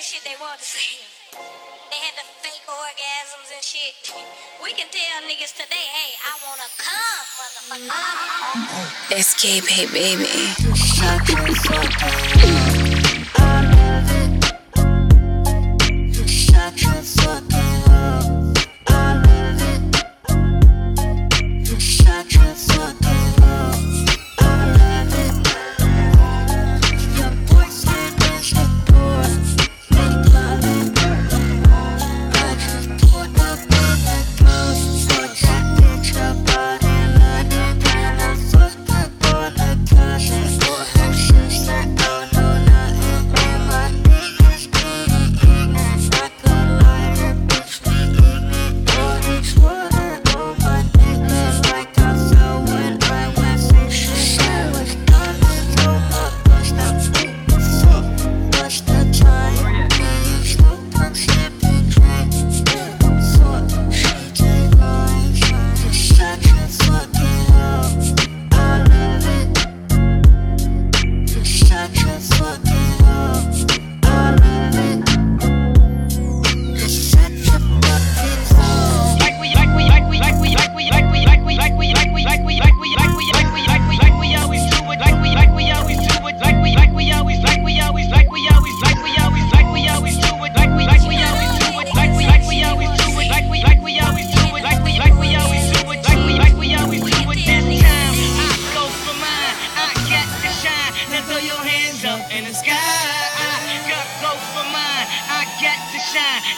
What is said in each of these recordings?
the shit they want to say. They had the fake orgasms and shit. We can tell niggas today, hey, I wanna come, motherfucker. Escape, hey baby.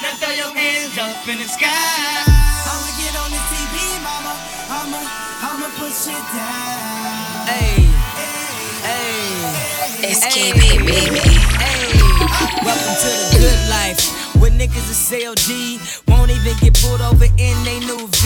Now throw your hands up in the sky. I'ma get on the TV, mama. I'ma, I'ma push it down. Hey, hey, Escape, hey baby. hey. Welcome to the good life. Where niggas is CLG won't even get pulled over in they new V.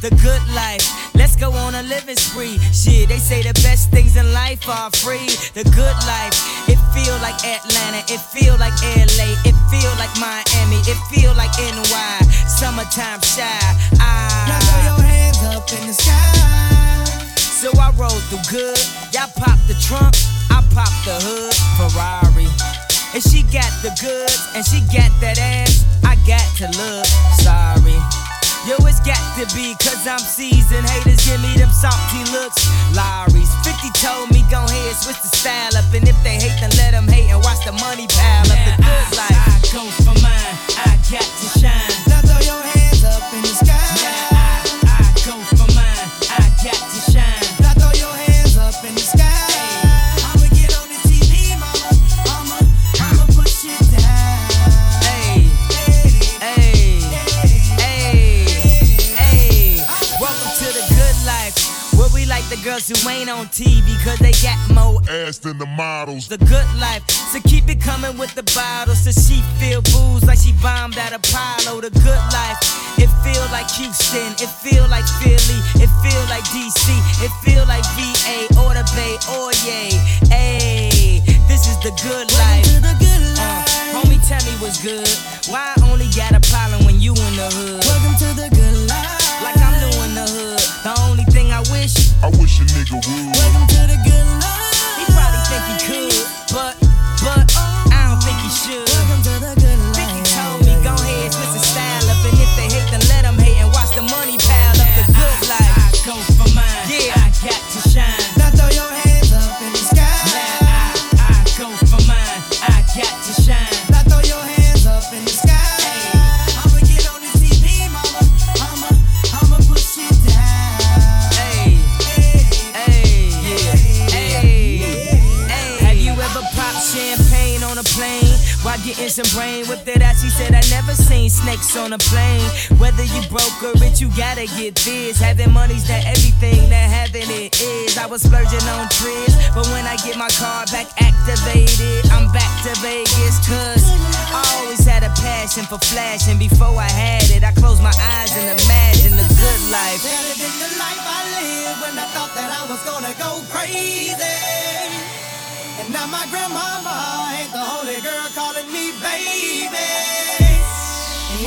The good life. Let's go on a living spree. Shit, they say the best things in life are free. The good life. It feel like Atlanta. It feel like LA. It feel like Miami. It feel like NY. Summertime Chi. Now throw Ah. your hands up in the sky. So I roll through good. Y'all pop the trunk, I pop the hood. Ferrari. And she got the goods, and she got that ass. I got to look sorry. Yo, it's got to be, cause I'm seasoned. Haters give me them salty looks. Lawry's 50 told me, go ahead, switch the style up. And if they hate, then let them hate and watch the money pile up. The good life. I go for mine, I got to shine. Girls who ain't on TV cause they got more ass than the models. the good life. So keep it coming with the bottles. So she feel booze like she bombed at Apollo. The good life. It feel like Houston. It feel like Philly. It feel like DC. It feel like VA on a plane. Whether you broke or rich, you gotta get this. Having money's not everything that having it is. I was splurging on trips, but when I get my car back activated, I'm back to Vegas. Cause I always had a passion for flashing. Before I had it, I closed my eyes and imagined the good life. Better than the life I lived when I thought that I was gonna go crazy. And now my grandmama ain't the only girl calling me baby.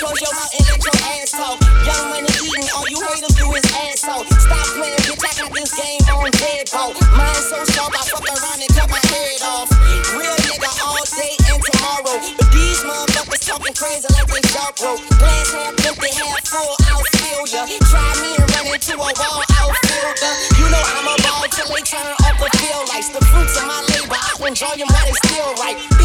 Close your mouth and let your ass talk. Young money eating, all you haters do is asshole. Stop playing, bitch, I got this game on deadbolt. Mine so sharp, I fuck around and cut my head off. Real nigga all day and tomorrow. But these motherfuckers talking crazy like they sharp broke. Glass half empty, half full, I'll steal ya. Try me and run into a wall, I'll feel ya. You know I'm a ball till they turn up the field lights. The fruits of my labor, I enjoy them while they still right.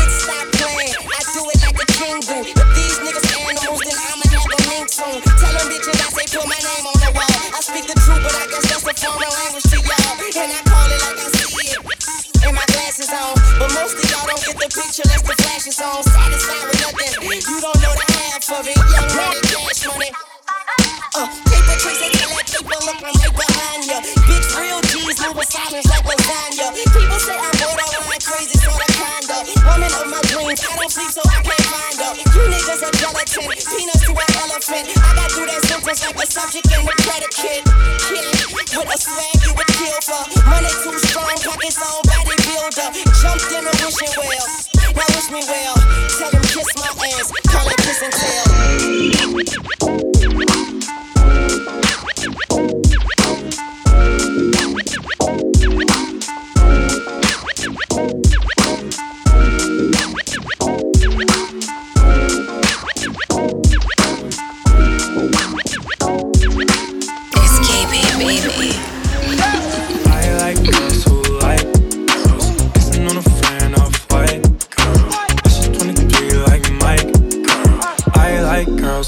I'm satisfied with nothing. You don't know the half of it. Young money, cash money. Uh, paper trees, they tell that people look right behind ya. Bitch, real G's moving silence like lasagna. People say I'm borderline crazy, so I kinda. Woman of my dreams, I don't sleep, so I can't find her. You niggas are gelatin, peanuts to an elephant. I got through that sentence like a subject and a predicate. Kid, with a swag you would kill for. Money too strong, pockets on bodybuilder. Jumped in a wishing well me well. Tell him kiss my ass, call it kiss and tell.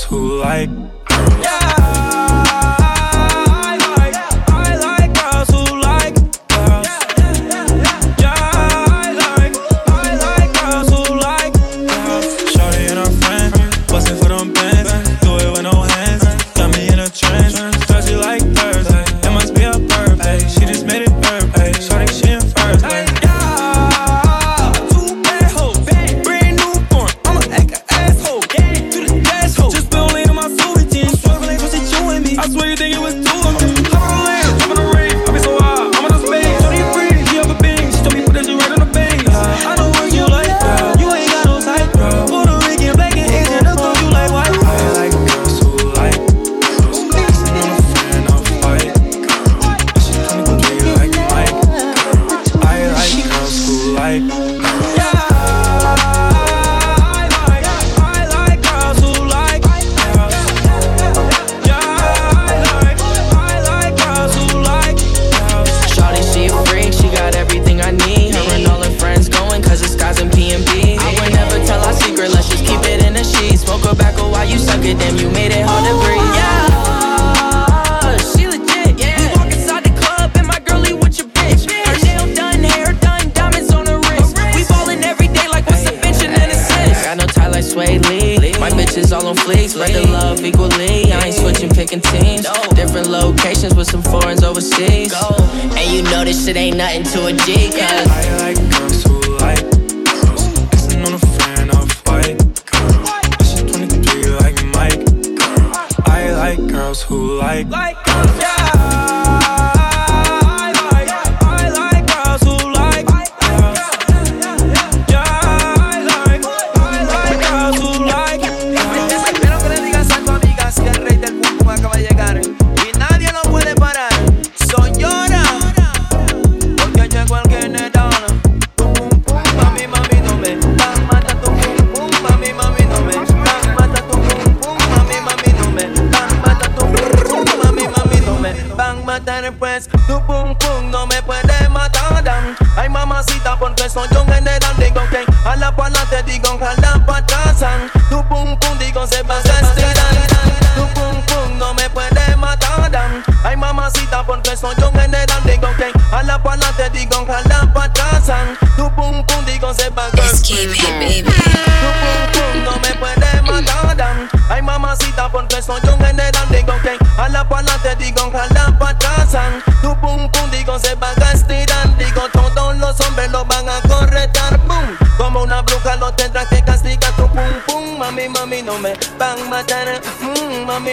who like foreigns overseas. Go. And you know this shit ain't nothing to a G. Cause. I like girls who like girls. Kissing on a fan of white girl. She's 23 like Mike girl. I like girls who like girls. Yeah.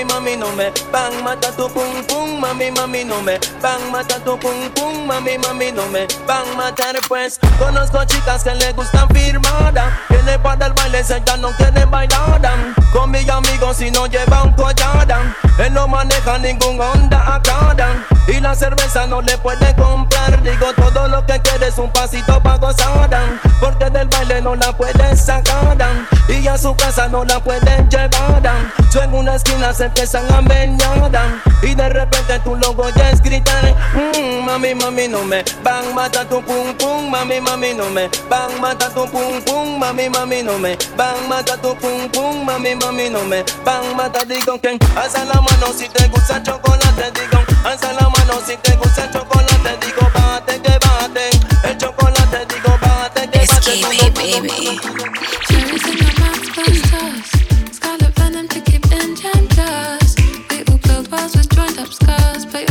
mami, no me pan, mata tu pum pum, mami, mami, no me pan, mata tu pum pum, mami, mami, no me pan, matar pues. Conozco chicas que le gustan firmada, viene para el baile, se ya no quieren bailar, con mi si no lleva un collarán. Él no maneja ningún Honda Acadán. Y la cerveza no le puede comprar. Digo, todo lo que quiere es un pasito para gozarán. Porque del baile no la puede sacarán. Y a su casa no la pueden llevarán. Yo en una esquina se empiezan a meñarán. Y de repente tu logo ya es gritar. Mm, mami, mami, no me van mata tu pum pum. Mami, mami, no me van mata tu pum pum. Mami, mami, no me van mata tu pum pum. Mami, mami, no me Bang, mata, digo que alza la mano si te gusta chocolate, digo, alza la mano si te gusta chocolate, digo, bate, que bate, el chocolate, digo, bate, que bate, baby. Scarlet venom to keep them jammed us. Little build walls with joined up scars. Play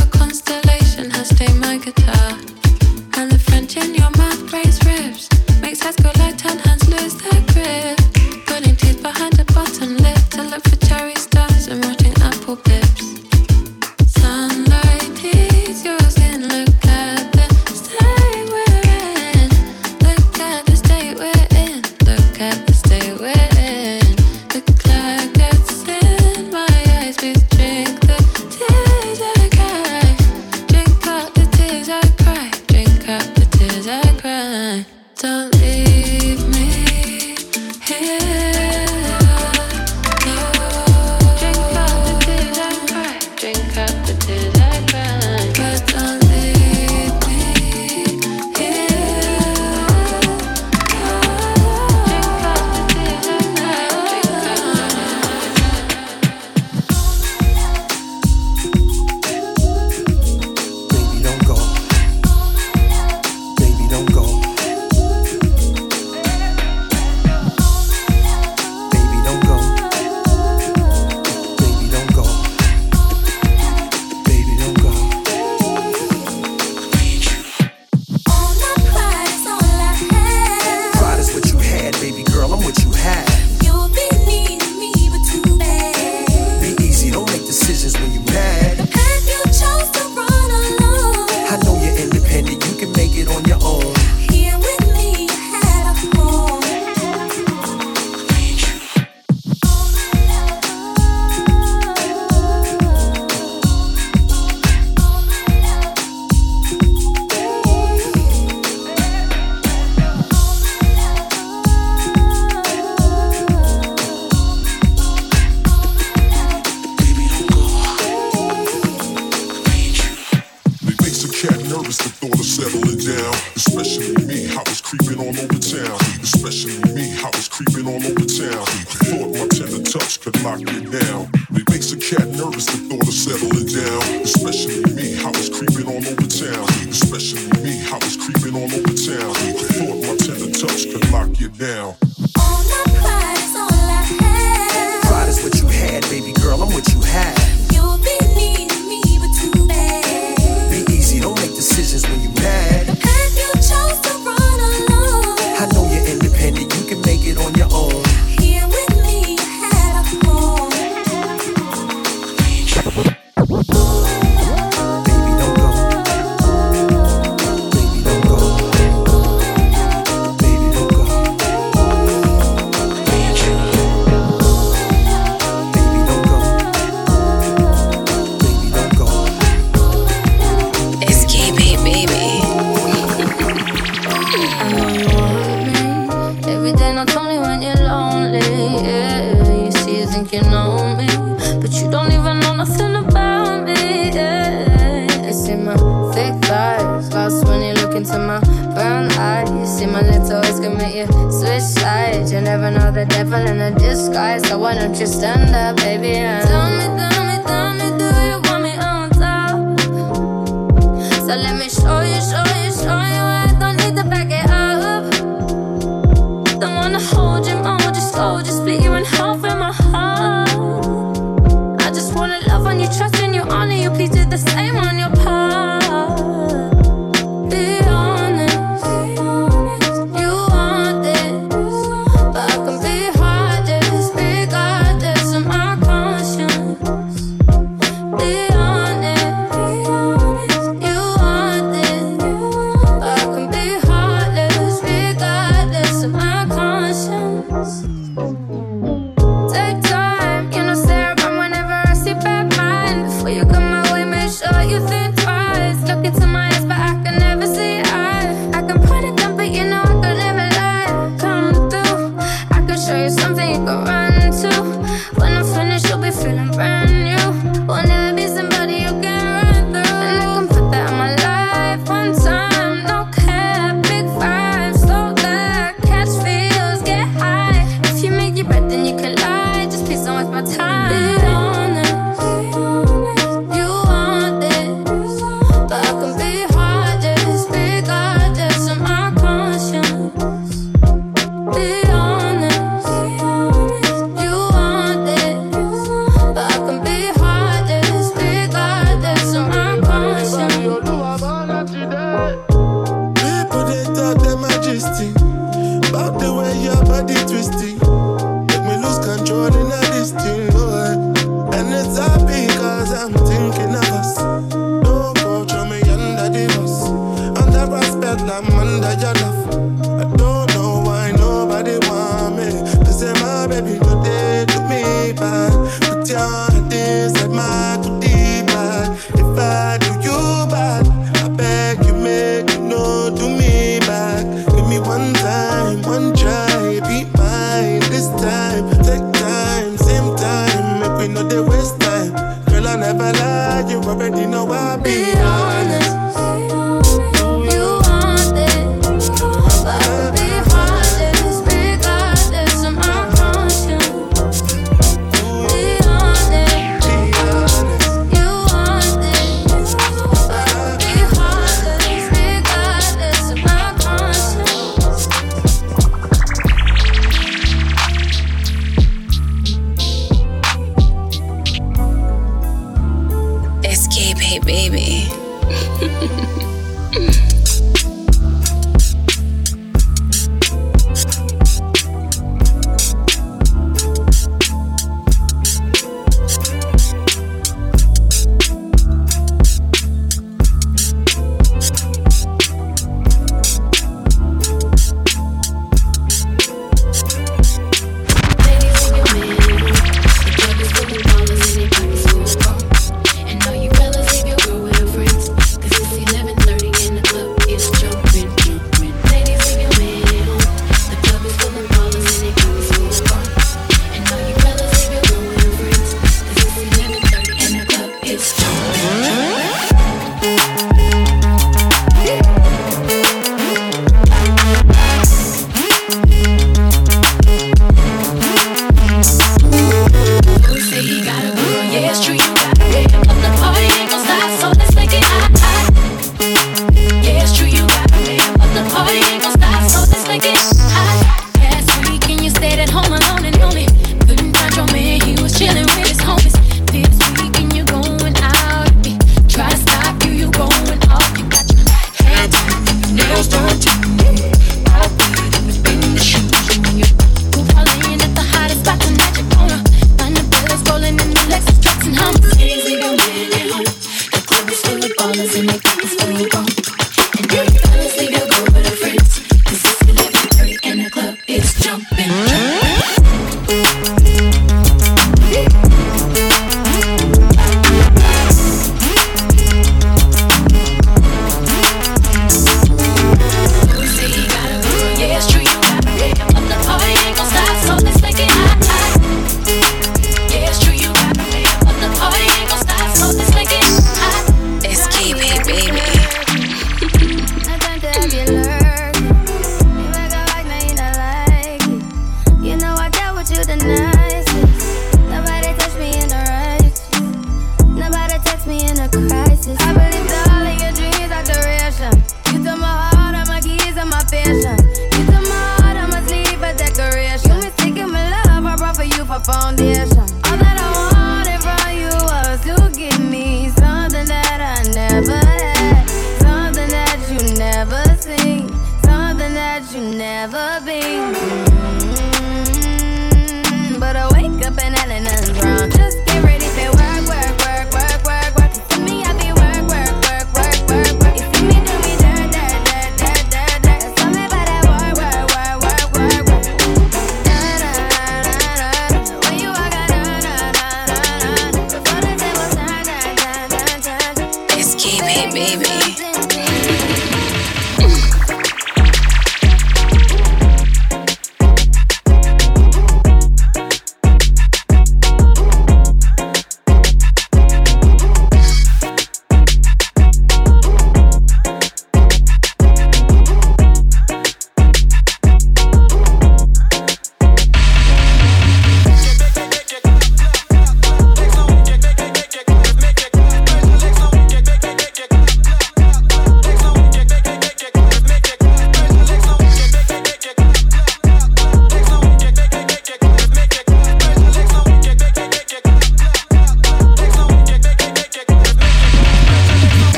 baby.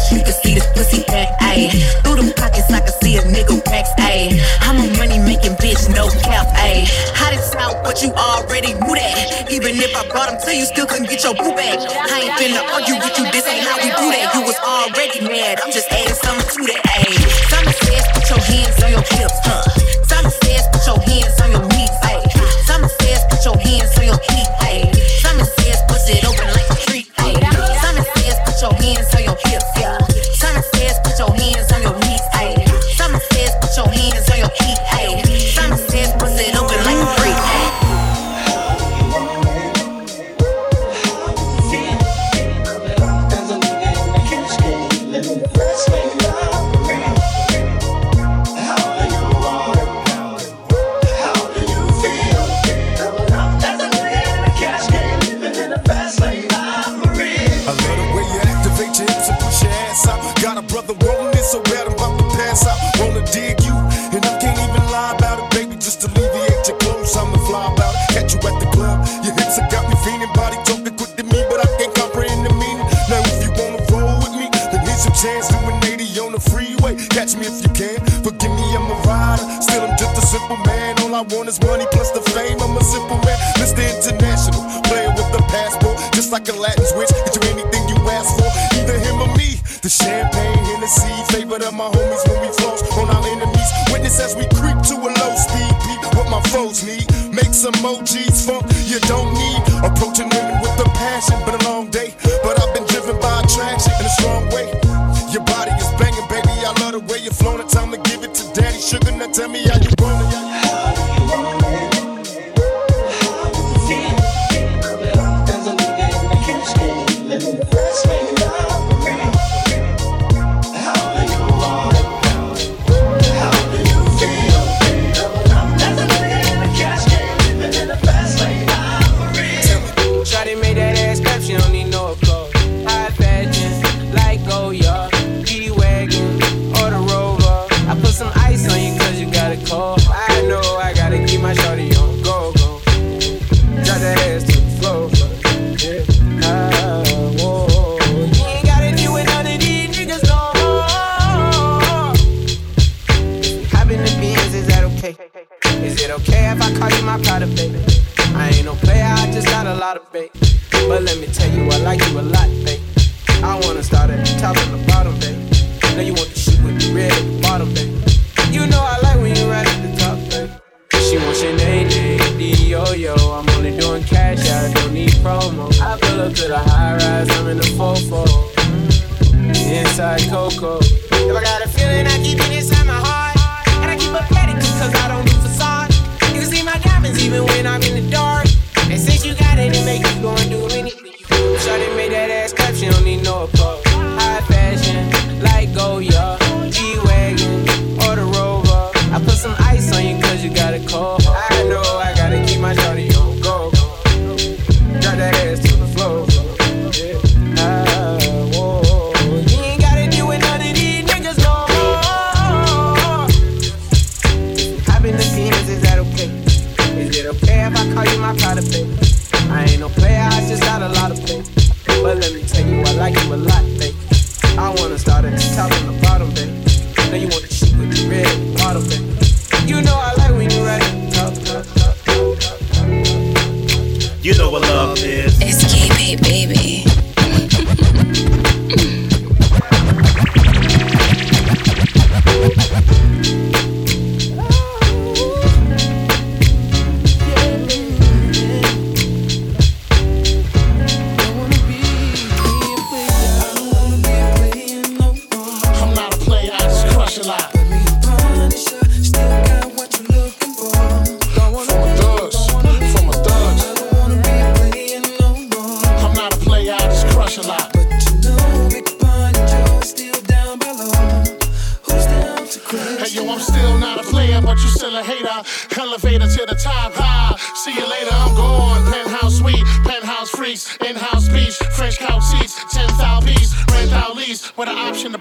bitch, you can see this pussy back, ayy. Through them pockets, I can see a nigga wax, ayy. I'm a money making bitch, no cap, ayy. Hottest out, but you already knew that. Even if I brought them to you, still couldn't get your boo back. I ain't finna argue with you, this ain't how we do that. You was already mad, I'm just adding something to that, ayy. Summer says, put your hands on your hips, huh? dig you emojis, funk you don't need. Approaching women with a passion, been a long day, but I've been driven by attraction in a strong way. Your body is banging, baby. I love the way you're flowing. Time to give it to daddy. Sugar, now tell me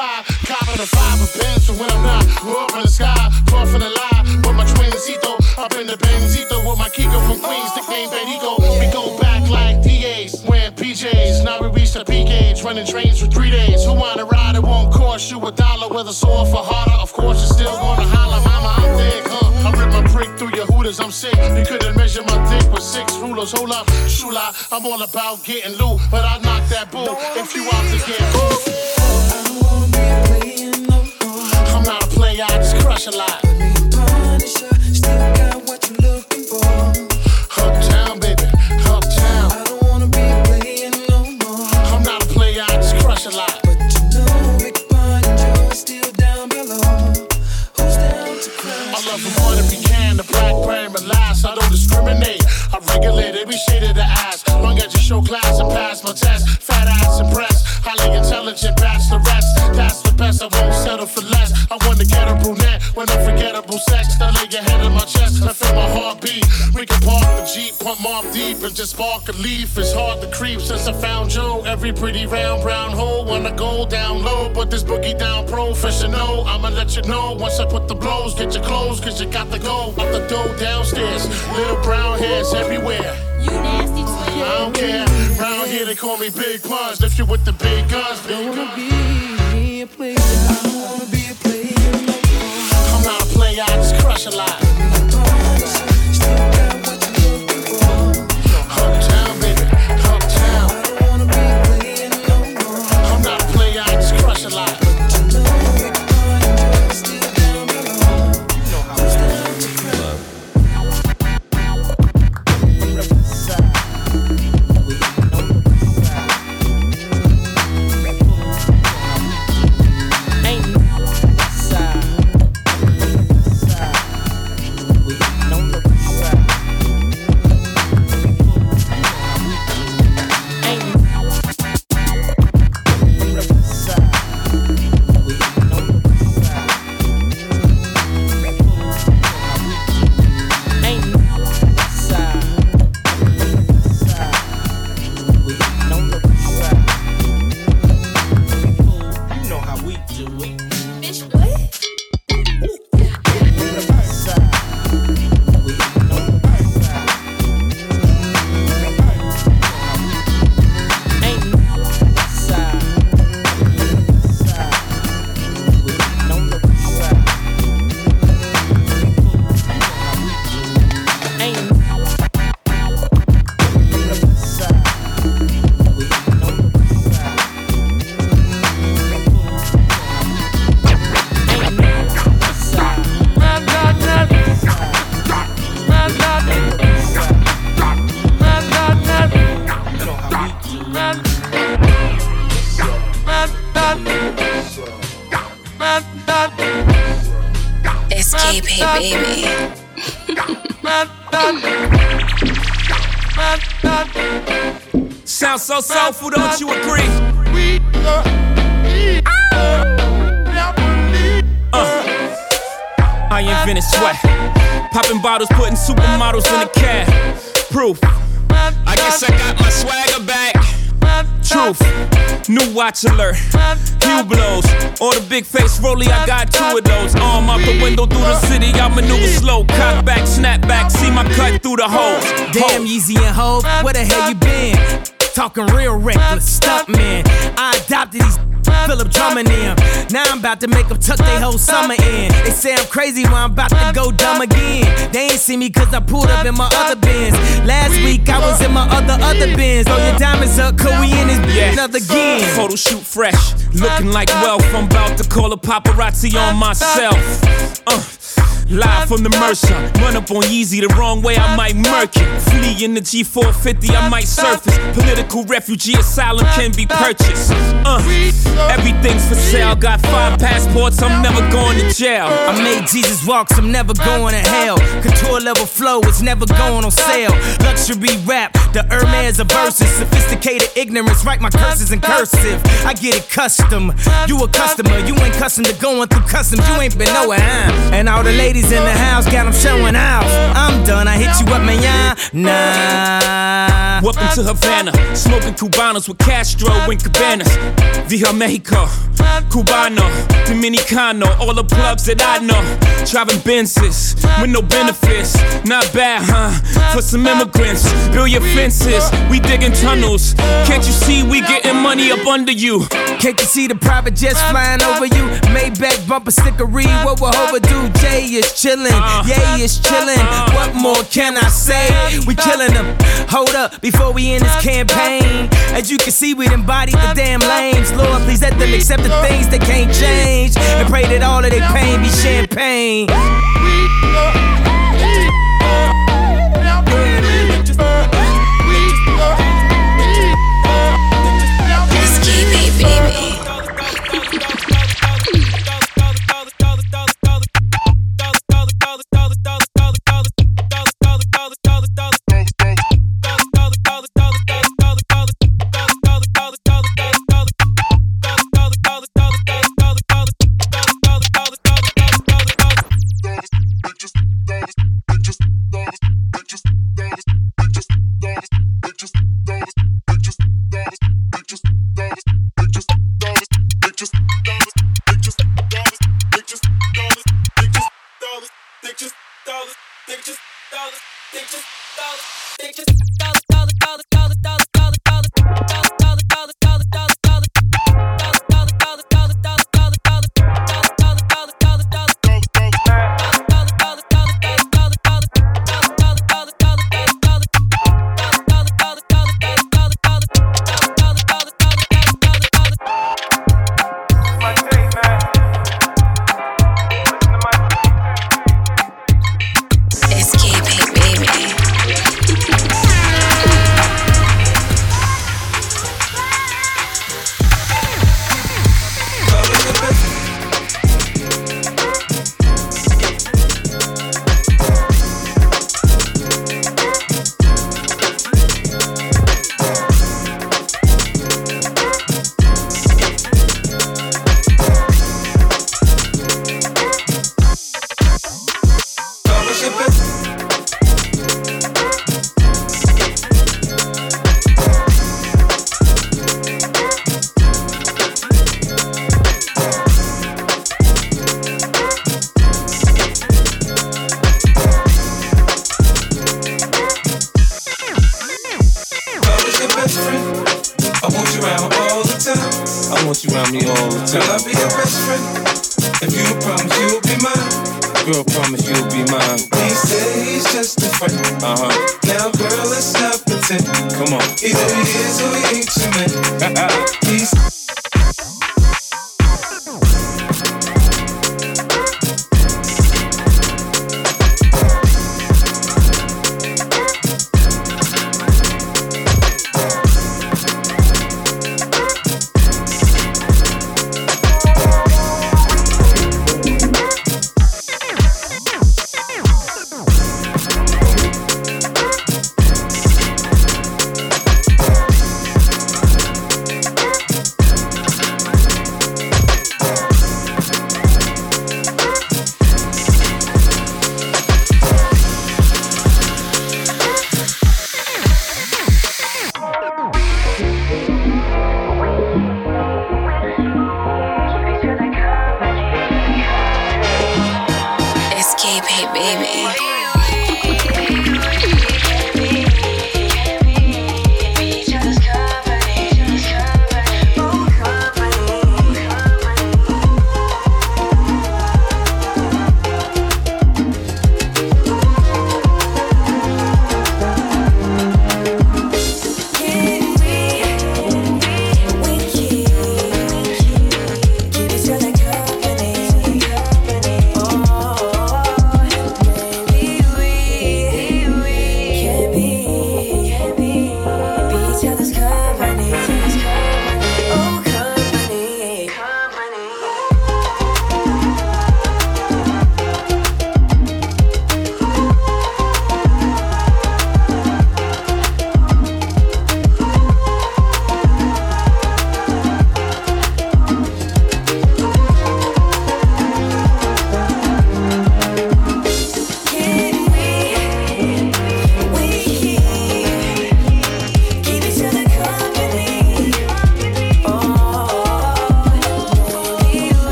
buy. Copping the five of Benz for when I'm not. Up in the sky, coughing a lie. With my twincito, up in the Benzito with my Kiko from Queens, nickname Benito. We go back like DAs, wearing PJs. Now we reach the peak age, running trains for three days. Who wanna ride? It won't cost you a dollar, whether sore for harder. Of course, you're still gonna holler, mama, I'm dead, huh? I rip my prick through your hooters, I'm sick. You couldn't measure my dick with six rulers. Hold up, shula, I'm all about getting loot, but I knock that bull if you out to get loose. I a leaf. It's hard to creep since I found Joe. Every pretty round brown hole wanna go down low, but this boogie down professional. I'ma let you know once I put the blows. Get your clothes, cause you got to go. Out the door downstairs. Little brown hairs everywhere. You nasty twin. I don't care. Round here they call me Big Puns. Lift you with the big guns, big guns. I'm not a player, I don't wanna be a player. Come out, play, I just crush a lot. Sounds so soulful, don't you agree? Uh, I invented sweat. Popping bottles, putting supermodels in the cab. Proof. I guess I got my swagger back. Truth. New watch alert. Hublots. Or the big face rollie, I got two of those. Arm out the window through the city, I maneuver slow. Cock back, snap back, see my cut through the holes. Damn, Yeezy and Hov, where the hell you been? Talking real reckless, stunt man. I adopted these Philip Drummond in 'em. Now I'm about to make them tuck their whole summer in. They say I'm crazy when I'm about to go dumb again. They ain't see me cause I pulled up in my other Benz. Last week I was in my other, other Benz. Throw your diamonds up, cause we in this Yeah. another game. Photo shoot fresh, looking like wealth. I'm about to call a paparazzi on myself. Uh, live from the Mercer. Run up on Yeezy the wrong way, I might murk it. Flee in the G450, I might surface. Political refugee asylum can be purchased. Uh, everything's for sale. Got five passports, I'm never going to jail. I made Jesus walks, I'm never going to hell. Couture level flow, it's never going on sale. Luxury rap, the Hermes of verses. Sophisticated ignorance, write my curses in cursive. I get it custom. You a customer, you ain't custom to going through customs. You ain't been nowhere, huh? And all the ladies in the house got them showing out. I'm done, I hit you up, man, yeah. Nah. Welcome to Havana, smoking Cubanos with Castro and Cabanas. Via Mexico, Cubano, Dominicano, all the plugs that I know. Driving Benzes with no benefits. Not bad, huh? For some immigrants, build your fences. We digging tunnels. Can't you see we getting money up under you? Can't you see the private jets flying over you? Maybach bumper stickery, what will overdue? Jay is chillin', uh. yeah, it's chillin'. Uh. What more can I say? We killin' them. Hold up, before we end this campaign. As you can see, we done bodied the damn lames. Lord, please let them accept the things they can't change. And pray that all of their pain be champagne. SKP, baby. SKP,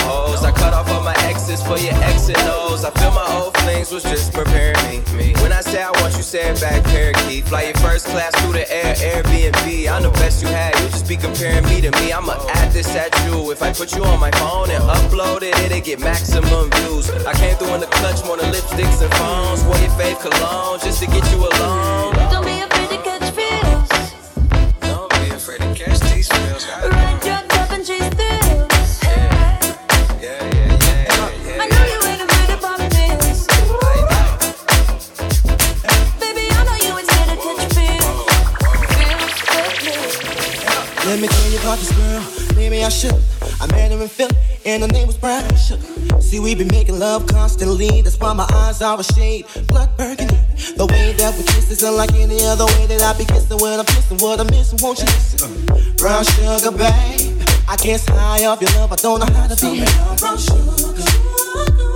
hoes. I cut off all my exes for your ex and O's. I feel my old flings was just preparing me. When I say I want you, say it back, parakeet. Fly your first class through the air, Airbnb. I'm the best you had, you just be comparing me to me. I'ma add this at you. If I put you on my phone and upload it, it'll get maximum views. I came through in the clutch, more than lipsticks and phones. Wore your fave cologne just to get you alone. Don't be Maybe I should. I met her in Philly, and her name was Brown Sugar. See, we been making love constantly. That's why my eyes are a shade blood burgundy. The way that we kiss is unlike any other way that I be kissing when I'm kissing. What I'm missing, won't you listen? Brown sugar, babe. I guess high off your love. I don't know how to be. Brown sugar.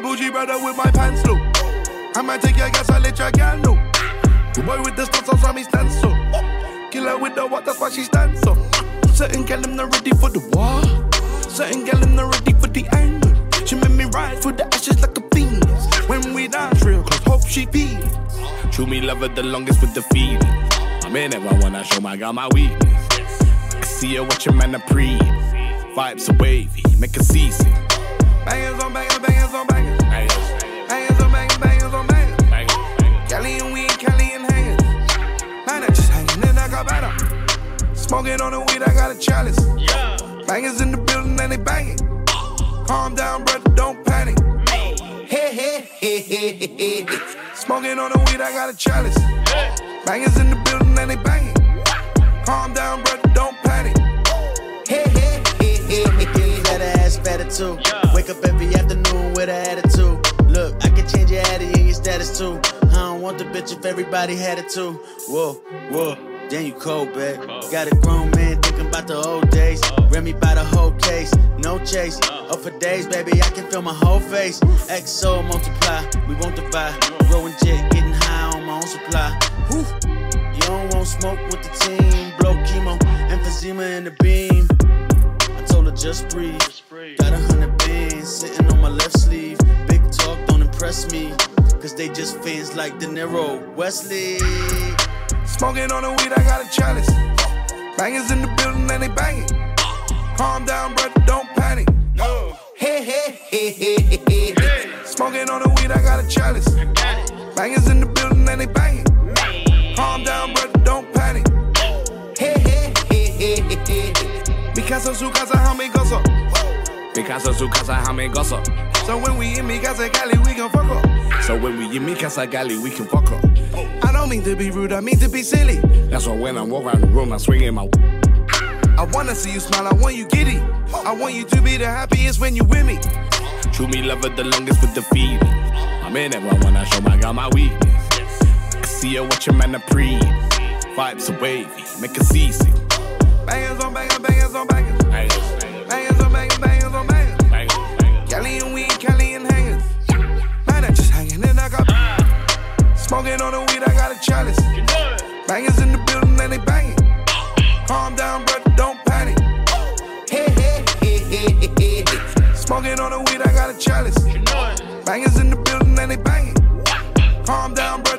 Bougie brother with my pants low. I might take your gas, I let your girl know. The boy with the stuff, so me stand so. Killer with the what, that's why she stands so. Certain gal, I'm not ready for the war. Certain gal, I'm not ready for the anger. She made me ride through the ashes like a phoenix. When we dance real close, hope she feels. True me love it the longest with the feeling. I'm in it, I wanna show my girl my weakness. I see her watching man a pre. Vibes are wavy, make her seasick. Bangers on bangers, bangers on bangers. Bangers on bangers, bangers on bangers. Kelly and we and Kelly and hangers. Man, I just hanging in like a banner. Smoking on the weed, I got a chalice. Bangers in the building and they banging. Calm down, brother, don't panic. Hey, hey, hey, hey, hey, hey. Smoking on the weed, I got a chalice. Bangers in the building and they banging. Calm down, brother, don't panic. Hey, hey, hey, hey, hey, Better ass better too. Wake up every afternoon with an attitude. Look, I can change your attitude and your status too. I don't want the bitch if everybody had it too. Whoa, whoa. Damn, you cold, babe. Got a grown man thinking about the old days. Read me by the whole case, no chase. Up for days, baby, I can feel my whole face. XO multiply, we won't divide. Growing jet, getting high on my own supply. Whew. You don't want smoke with the team. Blow chemo, emphysema in the beam. I told her just breathe. Got a hundred bands sitting on my left sleeve. Big talk don't impress me. Cause they just fans like De Niro. Wesley. Smoking on the weed, I got a chalice. Bangers in the building and they banging. Calm down, brother, don't panic. No. Hey, hey, hey, hey, hey, hey. Smoking on the weed, I got a chalice. Bangers in the building and they banging. Calm down, brother, casa, su casa, how me gozo. Mi casa, su casa, how me gozo. So when we in mi casa, Cali, we gon' fuck up. So when we in mi casa gali, we can fuck up. I don't mean to be rude, I mean to be silly. That's why when I walk around the room, I swing in my. I wanna see you smile, I want you giddy. I want you to be the happiest when you with me. True me love it the longest with the feeling. I'm in it, when I show my girl my weakness. I see her watching man a pre. Vibes are wavy, make her seasick. Bangers on bangers, bangers on bangers. Bangers on bangers, bangers on bangers. Kelly and we and Kelly and hangers. Man, I just hanging in like a. Smoking on the weed, I got a chalice. Bangers in the building and they banging. Calm down, brother, don't panic. Hey, hey, hey, hey, hey. Smoking on the weed, I got a chalice. Bangers in the building and they banging. Calm down, brother,